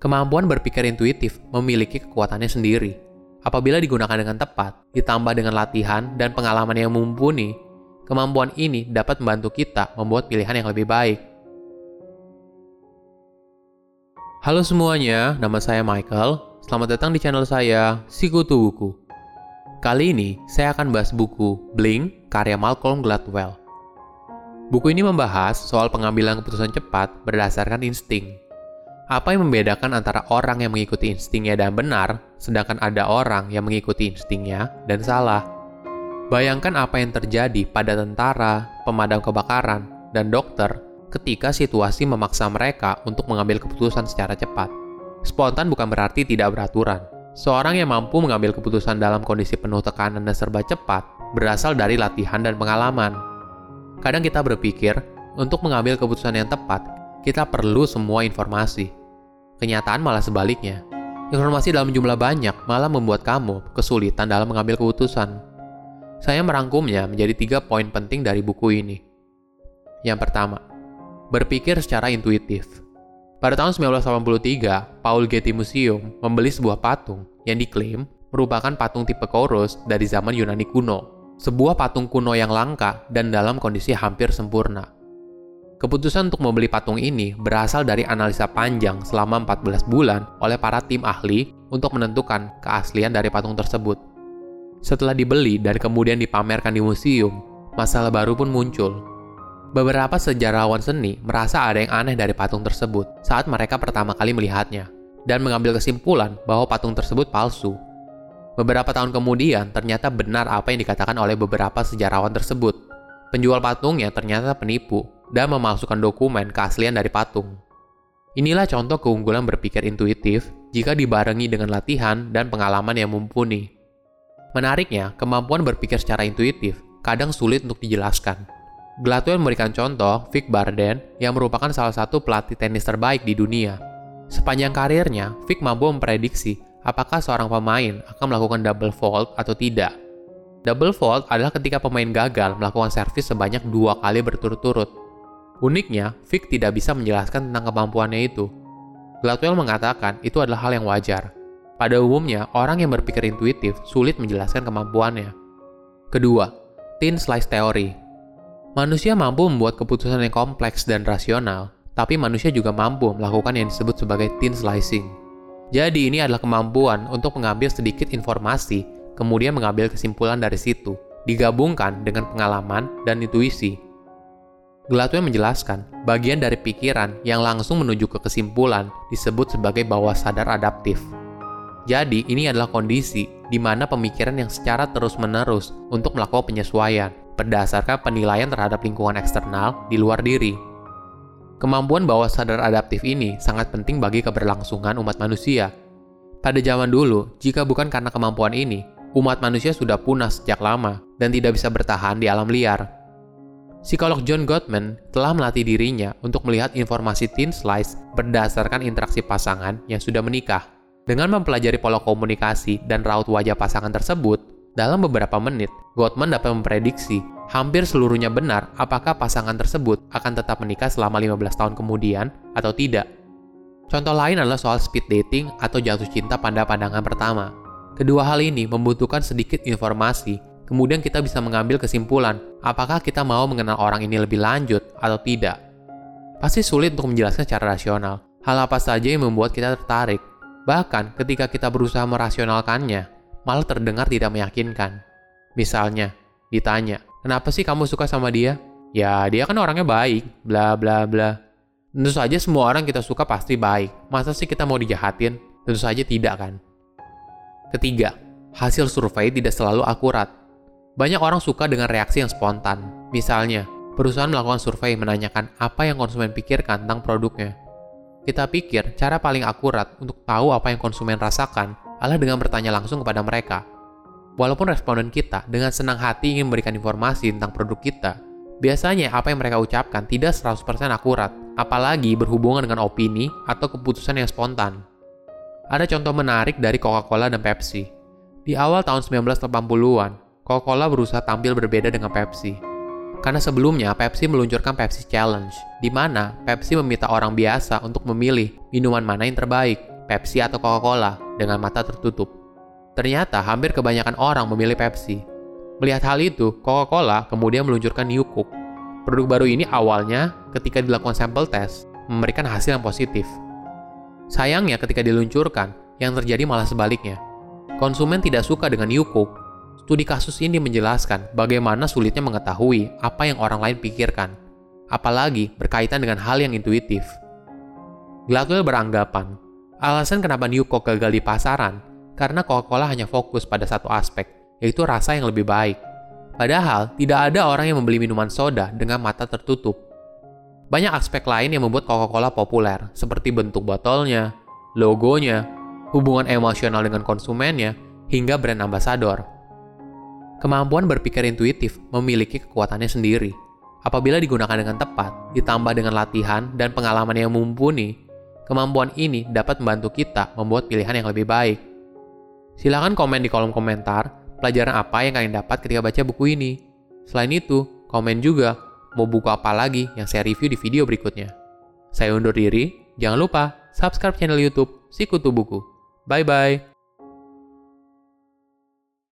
Kemampuan berpikir intuitif memiliki kekuatannya sendiri. Apabila digunakan dengan tepat, ditambah dengan latihan dan pengalaman yang mumpuni, kemampuan ini dapat membantu kita membuat pilihan yang lebih baik. Halo semuanya, nama saya Michael. Selamat datang di channel saya, Sikutu Buku. Kali ini, saya akan bahas buku Blink karya Malcolm Gladwell. Buku ini membahas soal pengambilan keputusan cepat berdasarkan insting. Apa yang membedakan antara orang yang mengikuti instingnya dan benar, sedangkan ada orang yang mengikuti instingnya dan salah? Bayangkan apa yang terjadi pada tentara, pemadam kebakaran, dan dokter ketika situasi memaksa mereka untuk mengambil keputusan secara cepat. Spontan bukan berarti tidak beraturan. Seorang yang mampu mengambil keputusan dalam kondisi penuh tekanan dan serba cepat berasal dari latihan dan pengalaman. Kadang kita berpikir, untuk mengambil keputusan yang tepat, kita perlu semua informasi. Kenyataan malah sebaliknya. Informasi dalam jumlah banyak malah membuat kamu kesulitan dalam mengambil keputusan. Saya merangkumnya menjadi tiga poin penting dari buku ini. Yang pertama, berpikir secara intuitif. Pada tahun 1983, Paul Getty Museum membeli sebuah patung yang diklaim merupakan patung tipe Kouros dari zaman Yunani kuno. Sebuah patung kuno yang langka dan dalam kondisi hampir sempurna. Keputusan untuk membeli patung ini berasal dari analisa panjang selama 14 bulan oleh para tim ahli untuk menentukan keaslian dari patung tersebut. Setelah dibeli dan kemudian dipamerkan di museum, masalah baru pun muncul. Beberapa sejarawan seni merasa ada yang aneh dari patung tersebut saat mereka pertama kali melihatnya, dan mengambil kesimpulan bahwa patung tersebut palsu. Beberapa tahun kemudian, ternyata benar apa yang dikatakan oleh beberapa sejarawan tersebut. Penjual patungnya ternyata penipu dan memasukkan dokumen keaslian dari patung. Inilah contoh keunggulan berpikir intuitif jika dibarengi dengan latihan dan pengalaman yang mumpuni. Menariknya, kemampuan berpikir secara intuitif kadang sulit untuk dijelaskan. Gladwell memberikan contoh Vic Barden yang merupakan salah satu pelatih tenis terbaik di dunia. Sepanjang karirnya, Vic mampu memprediksi apakah seorang pemain akan melakukan double fault atau tidak. Double fault adalah ketika pemain gagal melakukan servis sebanyak dua kali berturut-turut. Uniknya, Vic tidak bisa menjelaskan tentang kemampuannya itu. Gladwell mengatakan itu adalah hal yang wajar. Pada umumnya, orang yang berpikir intuitif sulit menjelaskan kemampuannya. Kedua, thin slice theory. Manusia mampu membuat keputusan yang kompleks dan rasional, tapi manusia juga mampu melakukan yang disebut sebagai thin slicing. Jadi ini adalah kemampuan untuk mengambil sedikit informasi, kemudian mengambil kesimpulan dari situ, digabungkan dengan pengalaman dan intuisi Gladwell menjelaskan, bagian dari pikiran yang langsung menuju ke kesimpulan disebut sebagai bawah sadar adaptif. Jadi, ini adalah kondisi di mana pemikiran yang secara terus-menerus untuk melakukan penyesuaian berdasarkan penilaian terhadap lingkungan eksternal di luar diri. Kemampuan bawah sadar adaptif ini sangat penting bagi keberlangsungan umat manusia. Pada zaman dulu, jika bukan karena kemampuan ini, umat manusia sudah punah sejak lama dan tidak bisa bertahan di alam liar. Psikolog John Gottman telah melatih dirinya untuk melihat informasi thin slice berdasarkan interaksi pasangan yang sudah menikah. Dengan mempelajari pola komunikasi dan raut wajah pasangan tersebut, dalam beberapa menit, Gottman dapat memprediksi hampir seluruhnya benar apakah pasangan tersebut akan tetap menikah selama 15 tahun kemudian atau tidak. Contoh lain adalah soal speed dating atau jatuh cinta pada pandangan pertama. Kedua hal ini membutuhkan sedikit informasi kemudian kita bisa mengambil kesimpulan apakah kita mau mengenal orang ini lebih lanjut atau tidak. Pasti sulit untuk menjelaskan secara rasional. Hal apa saja yang membuat kita tertarik. Bahkan ketika kita berusaha merasionalkannya, malah terdengar tidak meyakinkan. Misalnya, ditanya, kenapa sih kamu suka sama dia? Ya, dia kan orangnya baik, bla bla bla. Tentu saja semua orang kita suka pasti baik. Masa sih kita mau dijahatin? Tentu saja tidak kan. Ketiga, hasil survei tidak selalu akurat. Banyak orang suka dengan reaksi yang spontan. Misalnya, perusahaan melakukan survei menanyakan apa yang konsumen pikirkan tentang produknya. Kita pikir cara paling akurat untuk tahu apa yang konsumen rasakan adalah dengan bertanya langsung kepada mereka. Walaupun responden kita dengan senang hati ingin memberikan informasi tentang produk kita, biasanya apa yang mereka ucapkan tidak 100% akurat, apalagi berhubungan dengan opini atau keputusan yang spontan. Ada contoh menarik dari Coca-Cola dan Pepsi. Di awal tahun 1980-an, Coca-Cola berusaha tampil berbeda dengan Pepsi. Karena sebelumnya Pepsi meluncurkan Pepsi Challenge, di mana Pepsi meminta orang biasa untuk memilih minuman mana yang terbaik. Pepsi atau Coca-Cola dengan mata tertutup. Ternyata hampir kebanyakan orang memilih Pepsi. Melihat hal itu, Coca-Cola kemudian meluncurkan New Coke. Produk baru ini awalnya ketika dilakukan sampel test memberikan hasil yang positif. Sayangnya ketika diluncurkan, yang terjadi malah sebaliknya. Konsumen tidak suka dengan New Coke. Studi kasus ini menjelaskan bagaimana sulitnya mengetahui apa yang orang lain pikirkan, apalagi berkaitan dengan hal yang intuitif. Gladwell beranggapan, alasan kenapa New Coke gagal di pasaran karena Coca-Cola hanya fokus pada satu aspek, yaitu rasa yang lebih baik. Padahal, tidak ada orang yang membeli minuman soda dengan mata tertutup. Banyak aspek lain yang membuat Coca-Cola populer, seperti bentuk botolnya, logonya, hubungan emosional dengan konsumennya, hingga brand ambassador. Kemampuan berpikir intuitif memiliki kekuatannya sendiri. Apabila digunakan dengan tepat, ditambah dengan latihan dan pengalaman yang mumpuni, kemampuan ini dapat membantu kita membuat pilihan yang lebih baik. Silahkan komen di kolom komentar pelajaran apa yang kalian dapat ketika baca buku ini. Selain itu, komen juga mau buku apa lagi yang saya review di video berikutnya. Saya undur diri, jangan lupa subscribe channel YouTube Sikutu Buku. Bye-bye.